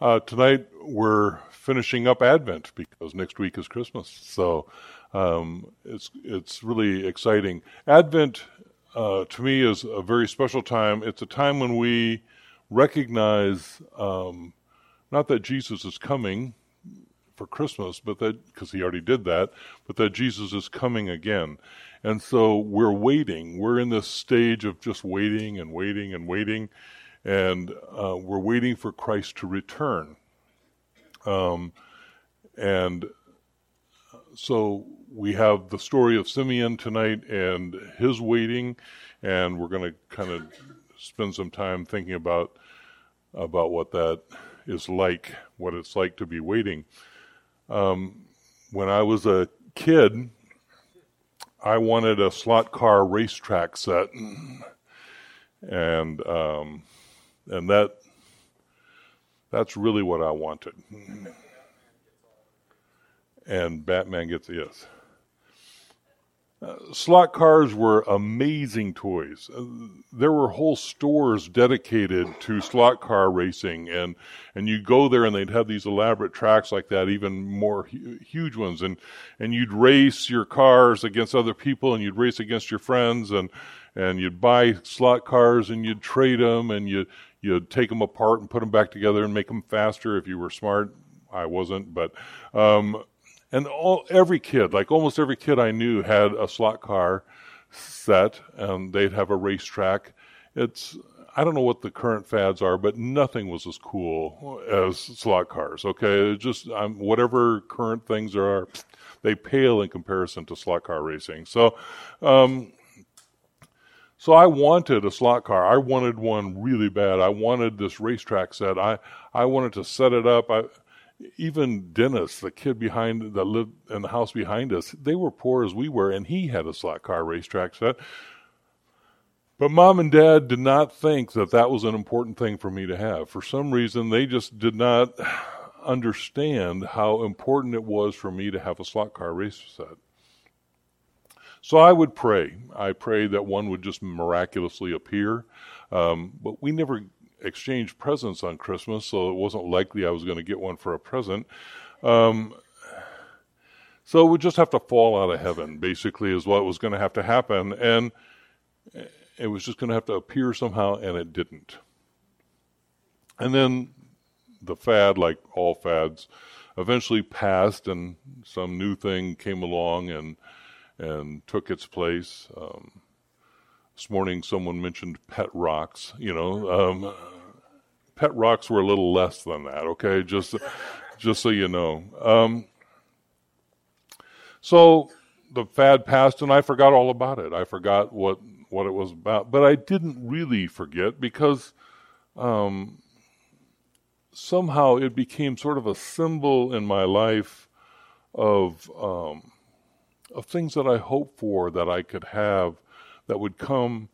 Uh, tonight we're finishing up Advent because next week is Christmas. So um, it's it's really exciting. Advent uh, to me is a very special time. It's a time when we recognize um, not that Jesus is coming for Christmas, but that because he already did that, but that Jesus is coming again. And so we're waiting. We're in this stage of just waiting and waiting and waiting, and uh, we're waiting for Christ to return. Um, and so we have the story of Simeon tonight and his waiting, and we're going to kind of spend some time thinking about about what that is like, what it's like to be waiting. Um, when I was a kid, I wanted a slot car racetrack set, and um, and that that's really what I wanted. And Batman gets yes. Uh, slot cars were amazing toys. Uh, there were whole stores dedicated to slot car racing, and and you go there and they'd have these elaborate tracks like that, even more hu- huge ones, and and you'd race your cars against other people, and you'd race against your friends, and and you'd buy slot cars and you'd trade them, and you you'd take them apart and put them back together and make them faster if you were smart. I wasn't, but um, and all every kid, like almost every kid I knew, had a slot car set, and they'd have a racetrack. It's I don't know what the current fads are, but nothing was as cool as slot cars. Okay, it just whatever current things are, they pale in comparison to slot car racing. So, um, so I wanted a slot car. I wanted one really bad. I wanted this racetrack set. I I wanted to set it up. I even Dennis, the kid behind that lived in the house behind us, they were poor as we were, and he had a slot car racetrack set. But mom and dad did not think that that was an important thing for me to have. For some reason, they just did not understand how important it was for me to have a slot car race set. So I would pray. I prayed that one would just miraculously appear. Um, but we never exchanged presents on Christmas, so it wasn't likely I was going to get one for a present. Um, so it would just have to fall out of heaven, basically, is what was going to have to happen. And it was just going to have to appear somehow, and it didn't. And then the fad, like all fads, eventually passed, and some new thing came along and and took its place. Um, this morning, someone mentioned pet rocks. You know, um, pet rocks were a little less than that. Okay, just just so you know. Um, so the fad passed, and I forgot all about it. I forgot what what it was about, but I didn't really forget because um, somehow it became sort of a symbol in my life of um, of things that I hoped for that I could have that would come,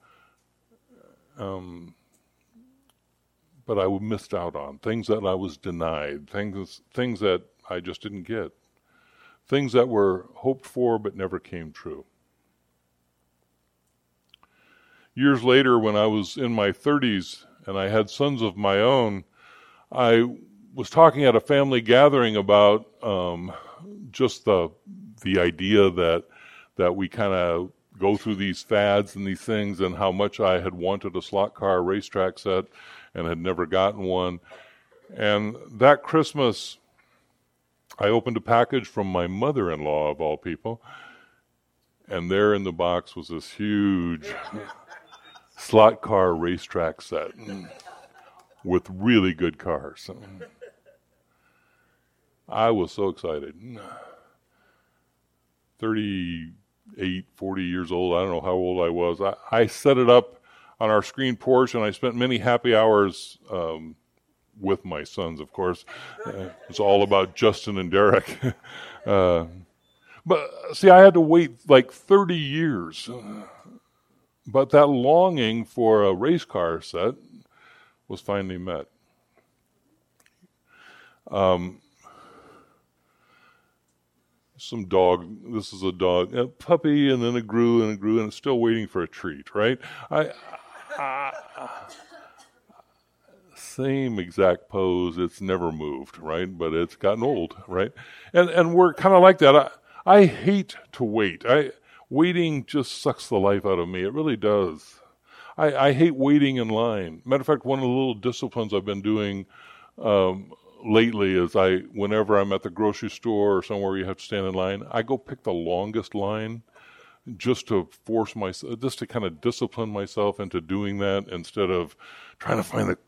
um, but I missed out on. Things that I was denied, things things that I just didn't get, things that were hoped for but never came true. Years later, when I was in my 30s and I had sons of my own, I was talking at a family gathering about um, just the the idea that that we kind of go through these fads and these things and how much I had wanted a slot car racetrack set and had never gotten one. And that Christmas, I opened a package from my mother in law, of all people, and there in the box was this huge slot car racetrack set mm, with really good cars. Mm. I was so excited. Mm. 30 eight, 40 years old. I don't know how old I was. I, I set it up on our screen porch, and I spent many happy hours um, with my sons, of course. Uh, it's all about Justin and Derek. uh, but see, I had to wait like 30 years. But that longing for a race car set was finally met. Um, some dog. This is a dog, a puppy, and then it grew and it grew, and it's still waiting for a treat, right? I, I same exact pose. It's never moved, right? But it's gotten old, right? And and we're kind of like that. I, I hate to wait. I waiting just sucks the life out of me. It really does. I, I hate waiting in line. Matter of fact, one of the little disciplines I've been doing um, lately is I, whenever I'm at the grocery store or somewhere you have to stand in line, I go pick the longest line just to force myself, just to kind of discipline myself into doing that instead of trying to find the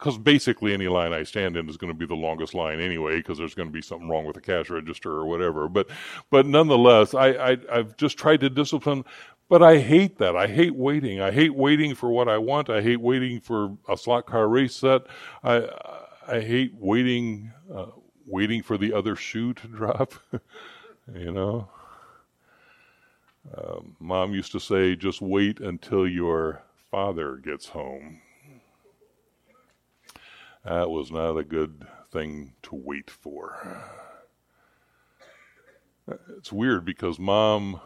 because basically any line I stand in is going to be the longest line anyway, because there's going to be something wrong with the cash register or whatever. But, but nonetheless, I, I I've just tried to discipline. But I hate that. I hate waiting. I hate waiting for what I want. I hate waiting for a slot car race set. I I hate waiting uh, waiting for the other shoe to drop. you know. Um, Mom used to say, "Just wait until your father gets home." That was not a good thing to wait for. It's weird because mom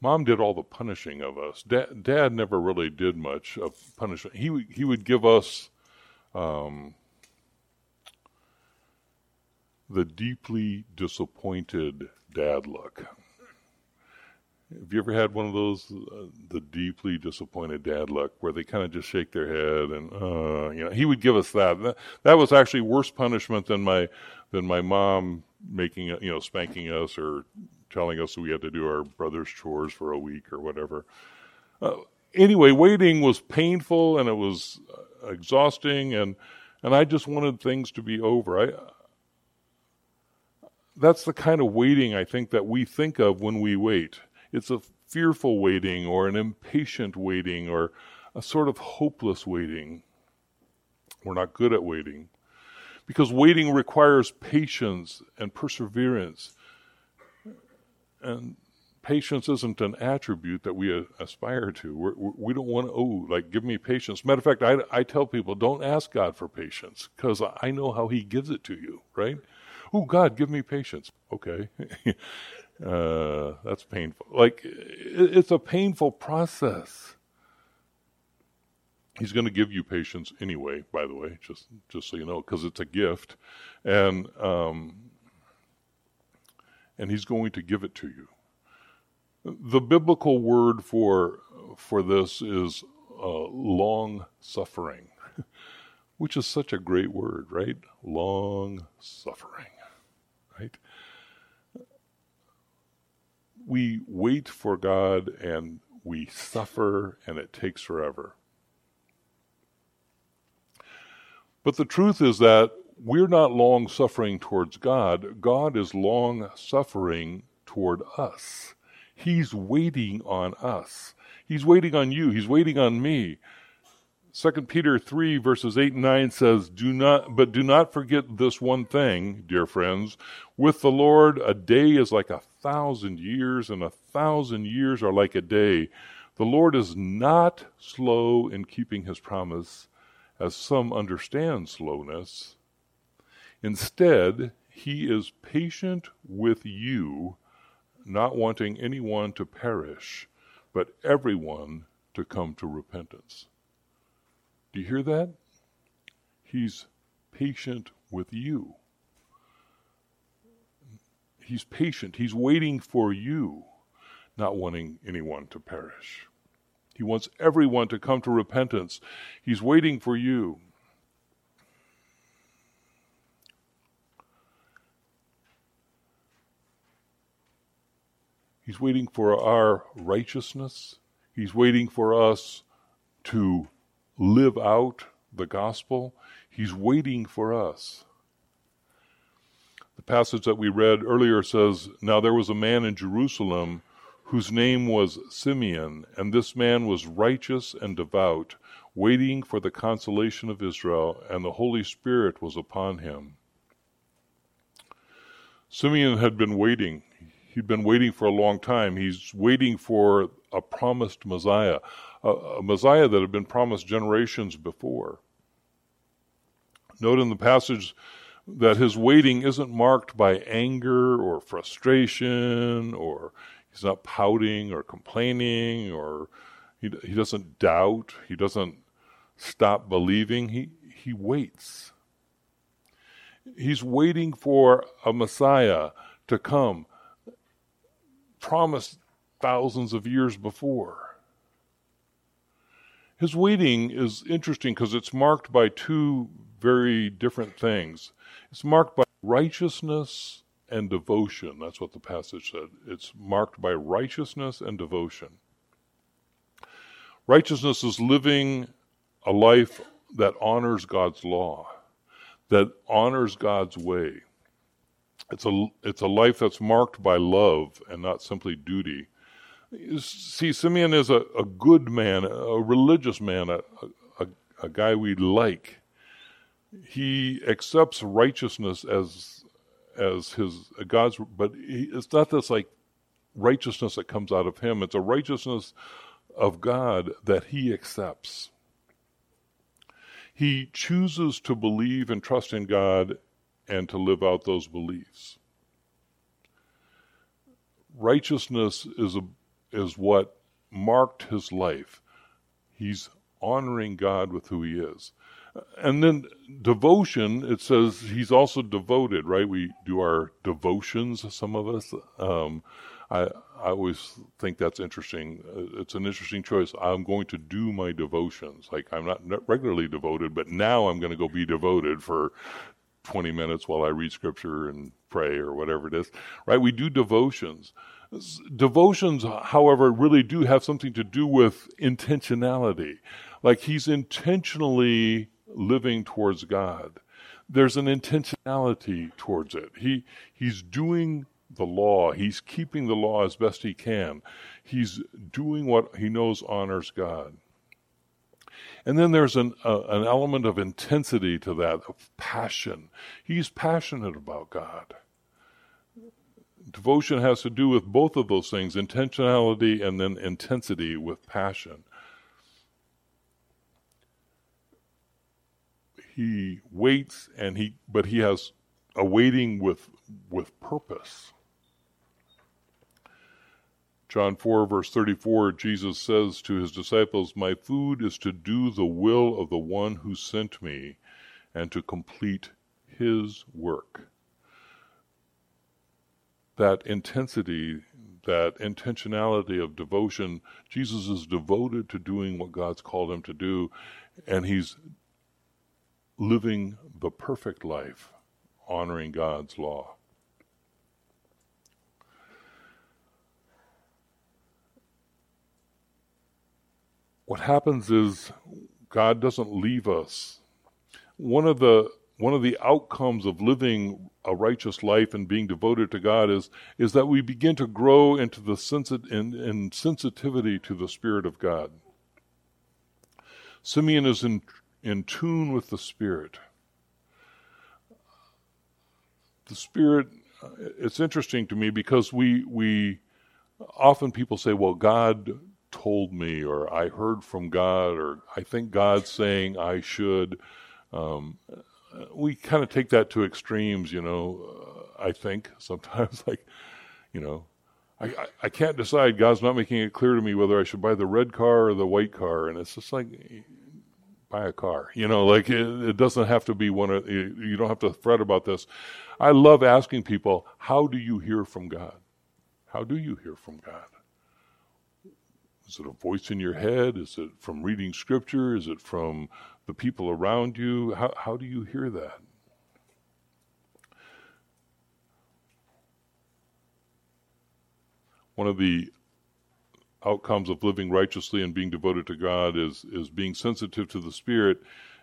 mom did all the punishing of us. Dad, Dad never really did much of punishment. He he would give us um, the deeply disappointed dad look. Have you ever had one of those, uh, the deeply disappointed dad look, where they kind of just shake their head and, uh, you know, he would give us that. that. That was actually worse punishment than my, than my mom making, you know, spanking us or telling us we had to do our brother's chores for a week or whatever. Uh, anyway, waiting was painful and it was uh, exhausting, and and I just wanted things to be over. I that's the kind of waiting I think that we think of when we wait. It's a fearful waiting or an impatient waiting or a sort of hopeless waiting. We're not good at waiting because waiting requires patience and perseverance. And patience isn't an attribute that we aspire to. We're, we do not want to, oh, like, give me patience. Matter of fact, I, I tell people, don't ask God for patience because I know how He gives it to you, right? Oh, God, give me patience. Okay. Uh, that's painful. Like it, it's a painful process. He's going to give you patience anyway. By the way, just just so you know, because it's a gift, and um, and he's going to give it to you. The biblical word for for this is uh, long suffering, which is such a great word, right? Long suffering, right? we wait for God and we suffer and it takes forever. But the truth is that we're not long suffering towards God. God is long suffering toward us. He's waiting on us. He's waiting on you. He's waiting on me. Second Peter 3 verses 8 and 9 says, Do not, but do not forget this one thing, dear friends. With the Lord, a day is like a thousand years, and a thousand years are like a day. The Lord is not slow in keeping his promise, as some understand slowness. Instead, he is patient with you, not wanting anyone to perish, but everyone to come to repentance. Do you hear that? He's patient with you. He's patient. He's waiting for you, not wanting anyone to perish. He wants everyone to come to repentance. He's waiting for you. He's waiting for our righteousness. He's waiting for us to live out the gospel. He's waiting for us. The passage that we read earlier says, Now there was a man in Jerusalem whose name was Simeon, and this man was righteous and devout, waiting for the consolation of Israel, and the Holy Spirit was upon him. Simeon had been waiting. He'd been waiting for a long time. He's waiting for a promised Messiah, a, a Messiah that had been promised generations before. Note in the passage that his waiting isn't marked by anger or frustration, or he's not pouting or complaining, or he, he doesn't doubt, he doesn't stop believing. He, he waits. He's waiting for a Messiah to come, promised thousands of years before. His waiting is interesting because it's marked by two very different things. It's marked by righteousness and devotion. That's what the passage said. It's marked by righteousness and devotion. Righteousness is living a life that honors God's law, that honors God's way. It's a, it's a life that's marked by love and not simply duty. See, Simeon is a, a good man, a religious man, a, a, a guy we like. He accepts righteousness as as his God's, but he, it's not this like righteousness that comes out of him. It's a righteousness of God that he accepts. He chooses to believe and trust in God and to live out those beliefs. Righteousness is a, is what marked his life. He's honoring God with who he is. And then devotion, it says he's also devoted, right? We do our devotions, some of us. Um, I, I always think that's interesting. It's an interesting choice. I'm going to do my devotions. Like I'm not regularly devoted, but now I'm going to go be devoted for 20 minutes while I read scripture and pray or whatever it is. Right? We do devotions. Devotions, however, really do have something to do with intentionality. Like he's intentionally living towards God. There's an intentionality towards it. He he's doing the law. He's keeping the law as best he can. He's doing what he knows honors God. And then there's an uh, an element of intensity to that, of passion. He's passionate about God. Devotion has to do with both of those things, intentionality and then intensity with passion. he waits and he but he has a waiting with with purpose. John 4 verse 34 Jesus says to his disciples, "My food is to do the will of the one who sent me and to complete his work." That intensity, that intentionality of devotion, Jesus is devoted to doing what God's called him to do and he's living the perfect life, honoring God's law. What happens is God doesn't leave us. One of the one of the outcomes of living a righteous life and being devoted to God is is that we begin to grow into the sensi- in, in sensitivity to the Spirit of God. Simeon is in in tune with the Spirit. The Spirit, it's interesting to me because we, we often people say, well, God told me, or I heard from God, or I think God's saying I should. Um, we kind of take that to extremes, you know, uh, I think sometimes, like, you know, I, I, I, can't decide. God's not making it clear to me whether I should buy the red car or the white car. And it's just like, buy a car. You know, like it, it doesn't have to be one of, you don't have to fret about this. I love asking people, how do you hear from God? How do you hear from God? Is it a voice in your head? Is it from reading scripture? Is it from the people around you? How, how do you hear that? One of the outcomes of living righteously and being devoted to God is is being sensitive to the Spirit,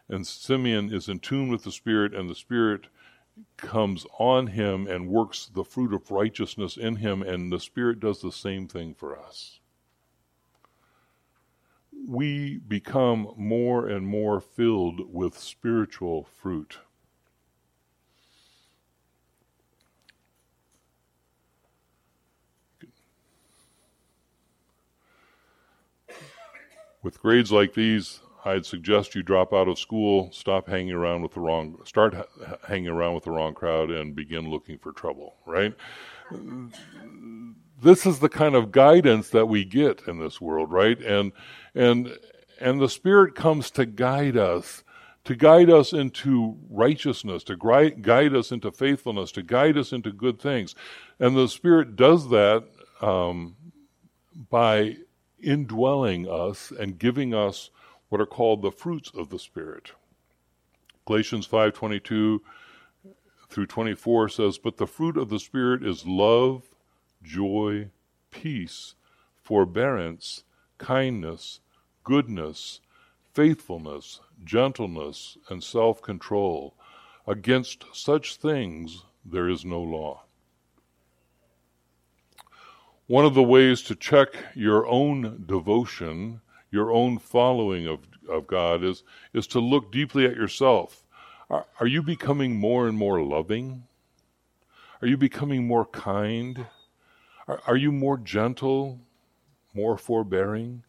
and Simeon is in tune with the Spirit, and the Spirit comes on him and works the fruit of righteousness in him, and the Spirit does the same thing for us. We become more and more filled with spiritual fruit. With grades like these, I'd suggest you drop out of school, stop hanging around with the wrong, start hanging around with the wrong crowd, and begin looking for trouble. Right? This is the kind of guidance that we get in this world, right? And and and the Spirit comes to guide us, to guide us into righteousness, to guide us into faithfulness, to guide us into good things. And the Spirit does that um, by indwelling us and giving us what are called the fruits of the Spirit. Galatians 5:22 through 24 says, "But the fruit of the Spirit is love, joy, peace, forbearance, kindness, goodness, faithfulness, gentleness, and self-control. Against such things there is no law." One of the ways to check your own devotion, your own following of, of God, is, is to look deeply at yourself. Are, are you becoming more and more loving? Are you becoming more kind? Are, are you more gentle, more forbearing?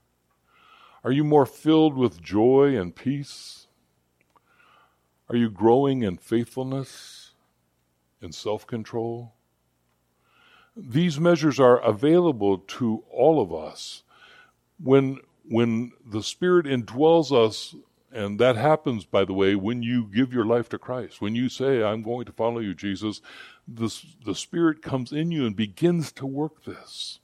Are you more filled with joy and peace? Are you growing in faithfulness and self control? These measures are available to all of us. When, when the Spirit indwells us, and that happens, by the way, when you give your life to Christ. When you say, I'm going to follow you, Jesus, the, the Spirit comes in you and begins to work this.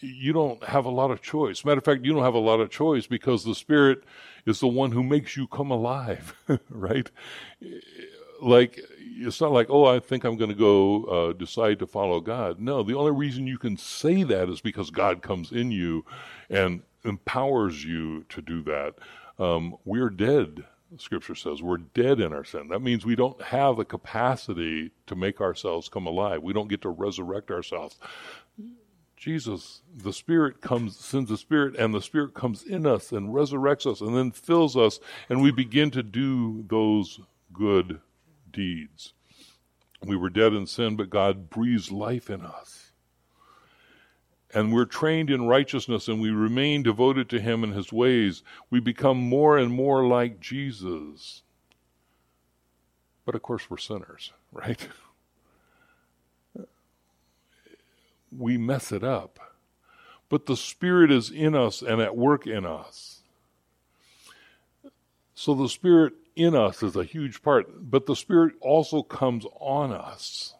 You don't have a lot of choice. Matter of fact, you don't have a lot of choice because the Spirit is the one who makes you come alive, right? Like, it's not like, oh, I think I'm going to go uh, decide to follow God. No, the only reason you can say that is because God comes in you and empowers you to do that. Um, we're dead, Scripture says. We're dead in our sin. That means we don't have the capacity to make ourselves come alive. We don't get to resurrect ourselves. Jesus, the Spirit comes, sends the Spirit, and the Spirit comes in us and resurrects us and then fills us, and we begin to do those good deeds. We were dead in sin, but God breathes life in us. And we're trained in righteousness and we remain devoted to Him and His ways. We become more and more like Jesus. But of course, we're sinners, right? we mess it up. But the Spirit is in us and at work in us. So the Spirit in us is a huge part, but the Spirit also comes on us.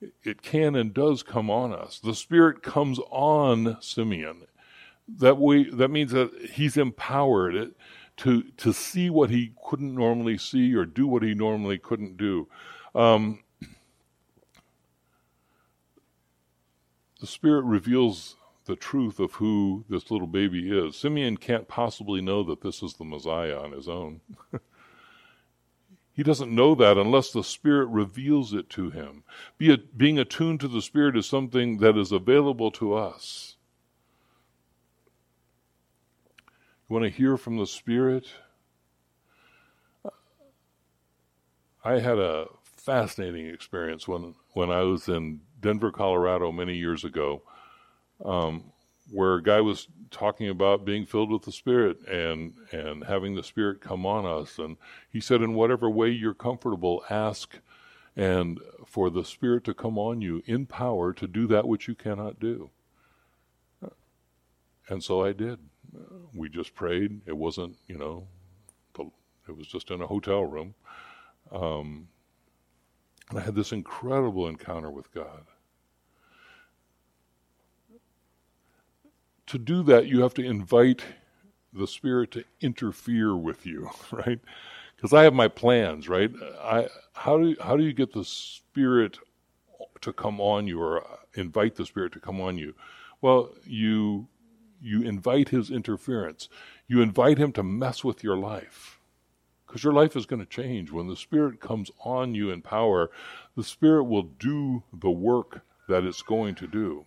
It can and does come on us. The Spirit comes on Simeon. That we that means that he's empowered to to see what he couldn't normally see or do what he normally couldn't do. Um, the Spirit reveals the truth of who this little baby is. Simeon can't possibly know that this is the Messiah on his own. he doesn't know that unless the Spirit reveals it to him. Be a, being attuned to the Spirit is something that is available to us. You want to hear from the Spirit? I had a fascinating experience when, when I was in Denver, Colorado, many years ago um, where a guy was talking about being filled with the Spirit and and having the Spirit come on us, and he said, in whatever way you're comfortable, ask and for the Spirit to come on you in power to do that which you cannot do. And so I did. We just prayed. It wasn't, you know, it was just in a hotel room. Um, and I had this incredible encounter with God. To do that, you have to invite the Spirit to interfere with you, right? Because I have my plans, right? I how do how do you get the Spirit to come on you, or uh, invite the Spirit to come on you? Well, you you invite His interference. You invite Him to mess with your life, because your life is going to change when the Spirit comes on you in power. The Spirit will do the work that it's going to do.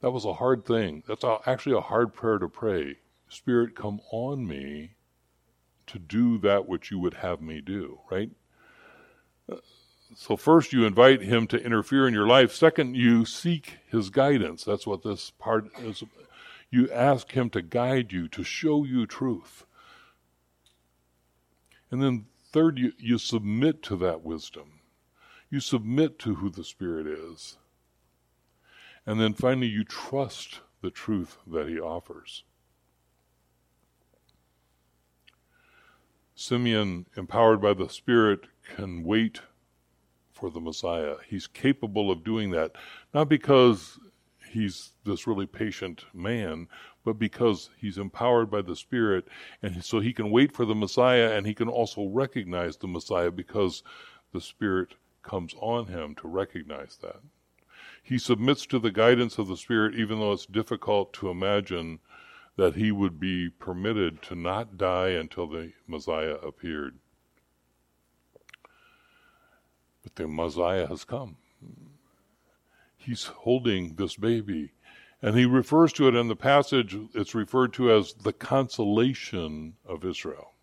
That was a hard thing. That's actually a hard prayer to pray. Spirit, come on me to do that which you would have me do, right? So, first, you invite him to interfere in your life. Second, you seek his guidance. That's what this part is. You ask him to guide you, to show you truth. And then, third, you, you submit to that wisdom. You submit to who the Spirit is. And then finally, you trust the truth that he offers. Simeon, empowered by the Spirit, can wait for the Messiah. He's capable of doing that, not because he's this really patient man, but because he's empowered by the Spirit, and so he can wait for the Messiah, and he can also recognize the Messiah because the Spirit comes on him to recognize that. He submits to the guidance of the Spirit, even though it's difficult to imagine that he would be permitted to not die until the Messiah appeared. But the Messiah has come. He's holding this baby. And he refers to it in the passage, it's referred to as the consolation of Israel.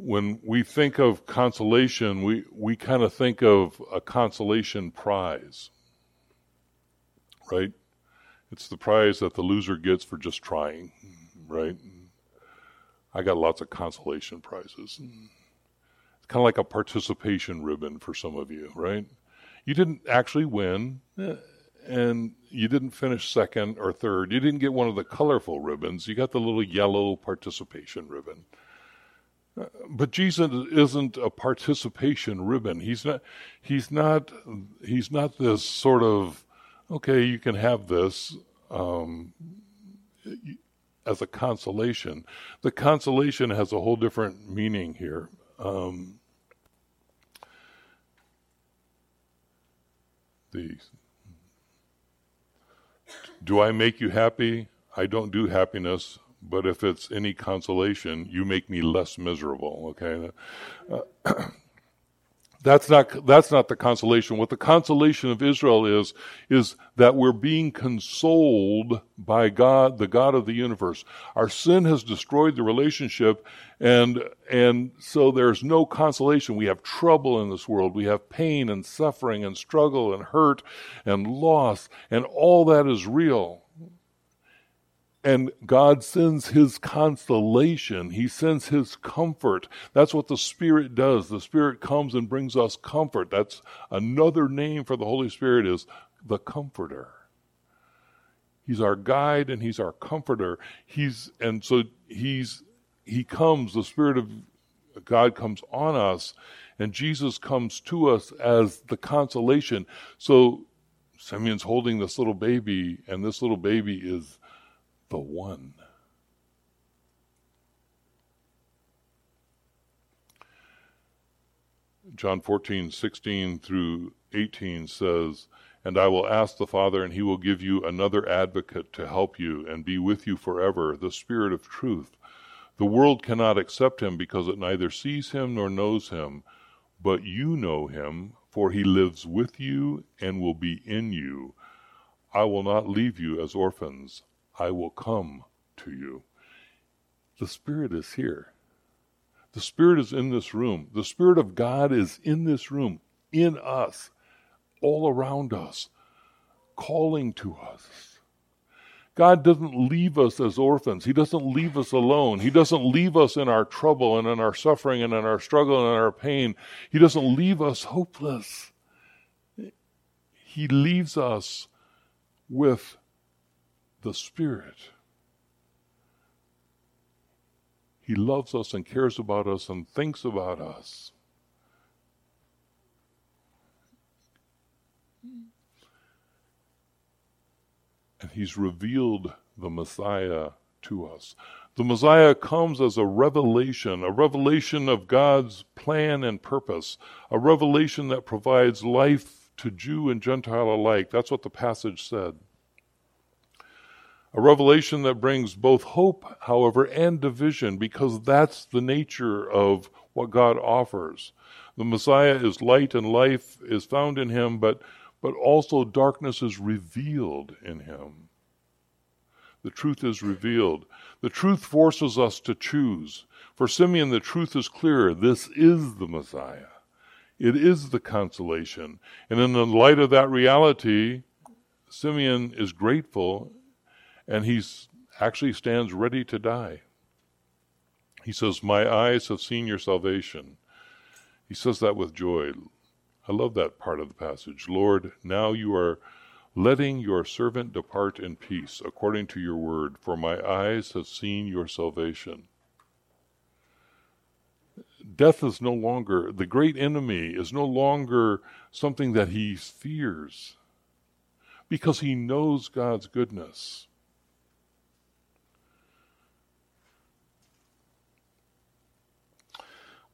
When we think of consolation, we, we kind of think of a consolation prize, right? It's the prize that the loser gets for just trying, right? I got lots of consolation prizes. It's kind of like a participation ribbon for some of you, right? You didn't actually win, and you didn't finish second or third. You didn't get one of the colorful ribbons. You got the little yellow participation ribbon. But Jesus isn't a participation ribbon. He's not. He's not. He's not this sort of okay, you can have this um, as a consolation. The consolation has a whole different meaning here. Um, the do I make you happy? I don't do happiness, but if it's any consolation, you make me less miserable. Okay. Uh, That's not, that's not the consolation. What the consolation of Israel is, is that we're being consoled by God, the God of the universe. Our sin has destroyed the relationship, and, and so there's no consolation. We have trouble in this world. We have pain and suffering and struggle and hurt and loss, and all that is real. And God sends His consolation. He sends His comfort. That's what the Spirit does. The Spirit comes and brings us comfort. That's another name for the Holy Spirit is the Comforter. He's our guide and He's our comforter. He's and so He's He comes. The Spirit of God comes on us, and Jesus comes to us as the consolation. So Simeon's holding this little baby, and this little baby is the one. John 14, 16 through 18 says, And I will ask the Father, and he will give you another advocate to help you and be with you forever, the Spirit of truth. The world cannot accept him because it neither sees him nor knows him, but you know him, for he lives with you and will be in you. I will not leave you as orphans. I will come to you. The Spirit is here. The Spirit is in this room. The Spirit of God is in this room, in us, all around us, calling to us. God doesn't leave us as orphans. He doesn't leave us alone. He doesn't leave us in our trouble and in our suffering and in our struggle and in our pain. He doesn't leave us hopeless. He leaves us with the Spirit. He loves us and cares about us and thinks about us. And He's revealed the Messiah to us. The Messiah comes as a revelation, a revelation of God's plan and purpose, a revelation that provides life to Jew and Gentile alike. That's what the passage said. A revelation that brings both hope, however, and division, because that's the nature of what God offers. The Messiah is light and life is found in him, but, but also darkness is revealed in him. The truth is revealed. The truth forces us to choose. For Simeon, the truth is clear. This is the Messiah. It is the consolation. And in the light of that reality, Simeon is grateful and he actually stands ready to die. He says, My eyes have seen your salvation. He says that with joy. I love that part of the passage. Lord, now you are letting your servant depart in peace, according to your word, for my eyes have seen your salvation. Death is no longer, the great enemy is no longer something that he fears because he knows God's goodness.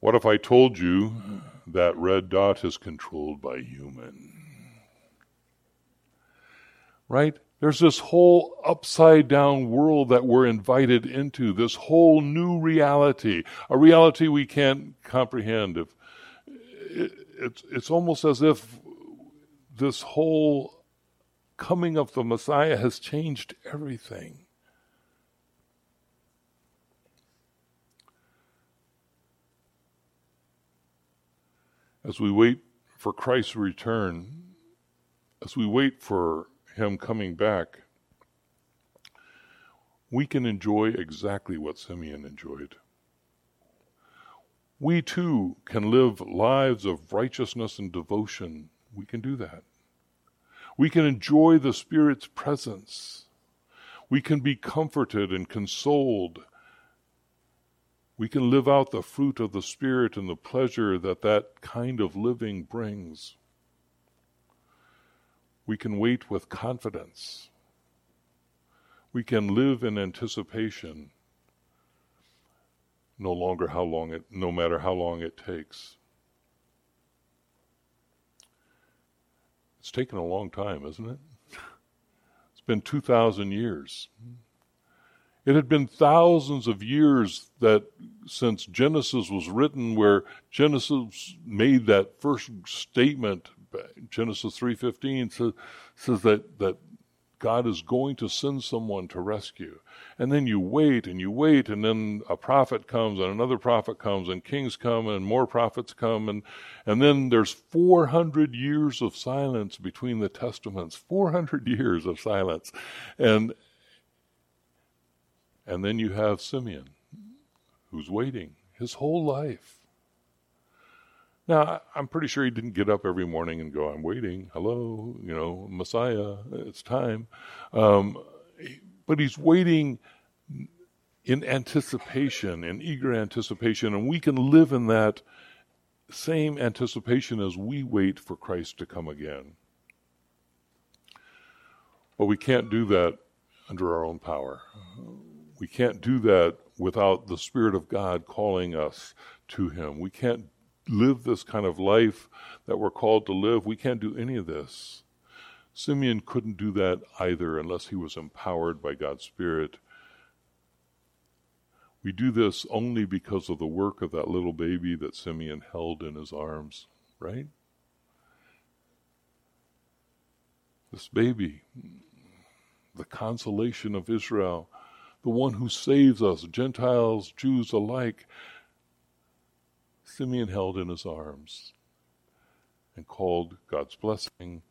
What if I told you that red dot is controlled by human? Right? There's this whole upside down world that we're invited into, this whole new reality, a reality we can't comprehend. If it's it's almost as if this whole coming of the Messiah has changed everything. As we wait for Christ's return, as we wait for him coming back, we can enjoy exactly what Simeon enjoyed. We too can live lives of righteousness and devotion. We can do that. We can enjoy the Spirit's presence. We can be comforted and consoled. We can live out the fruit of the Spirit and the pleasure that that kind of living brings. We can wait with confidence. We can live in anticipation no longer how long it no matter how long it takes. It's taken a long time, isn't it? It's been 2,000 years. It had been thousands of years that since Genesis was written, where Genesis made that first statement. Genesis three fifteen says, says that that God is going to send someone to rescue. And then you wait and you wait, and then a prophet comes, and another prophet comes, and kings come, and more prophets come, and, and then there's 400 years of silence between the testaments. 400 years of silence. And, and then you have Simeon, who's waiting his whole life. Now, I'm pretty sure he didn't get up every morning and go, I'm waiting. Hello, you know, Messiah, it's time. Um, but he's waiting in anticipation, in eager anticipation, and we can live in that same anticipation as we wait for Christ to come again. But we can't do that under our own power. We can't do that without the Spirit of God calling us to Him. We can't live this kind of life that we're called to live. We can't do any of this. Simeon couldn't do that either unless he was empowered by God's Spirit. We do this only because of the work of that little baby that Simeon held in his arms, right? This baby, the consolation of Israel, the one who saves us, Gentiles, Jews alike, Simeon held in his arms and called God's blessing.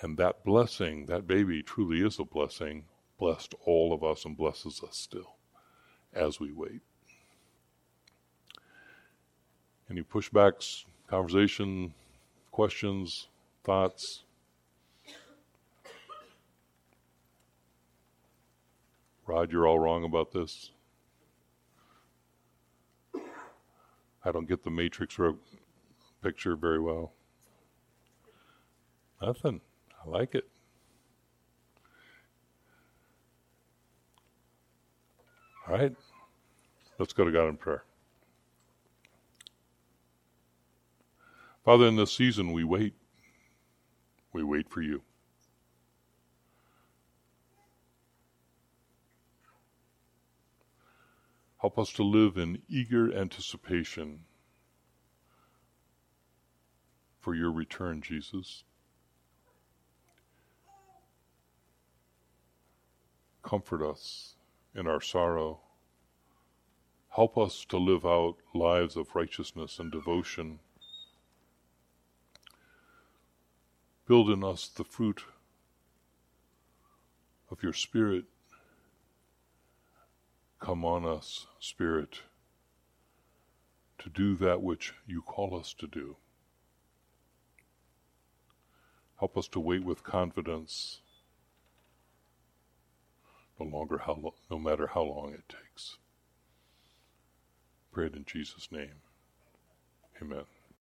And that blessing, that baby truly is a blessing, blessed all of us and blesses us still as we wait. Any pushbacks, conversation, questions, thoughts? Rod, you're all wrong about this. I don't get the matrix picture very well. Nothing. I like it. All right. Let's go to God in prayer. Father, in this season we wait. We wait for you. Help us to live in eager anticipation for your return, Jesus. Comfort us in our sorrow. Help us to live out lives of righteousness and devotion. Build in us the fruit of your Spirit Come on us, Spirit, to do that which you call us to do. Help us to wait with confidence, no longer how lo- no matter how long it takes. Pray it in Jesus' name. Amen.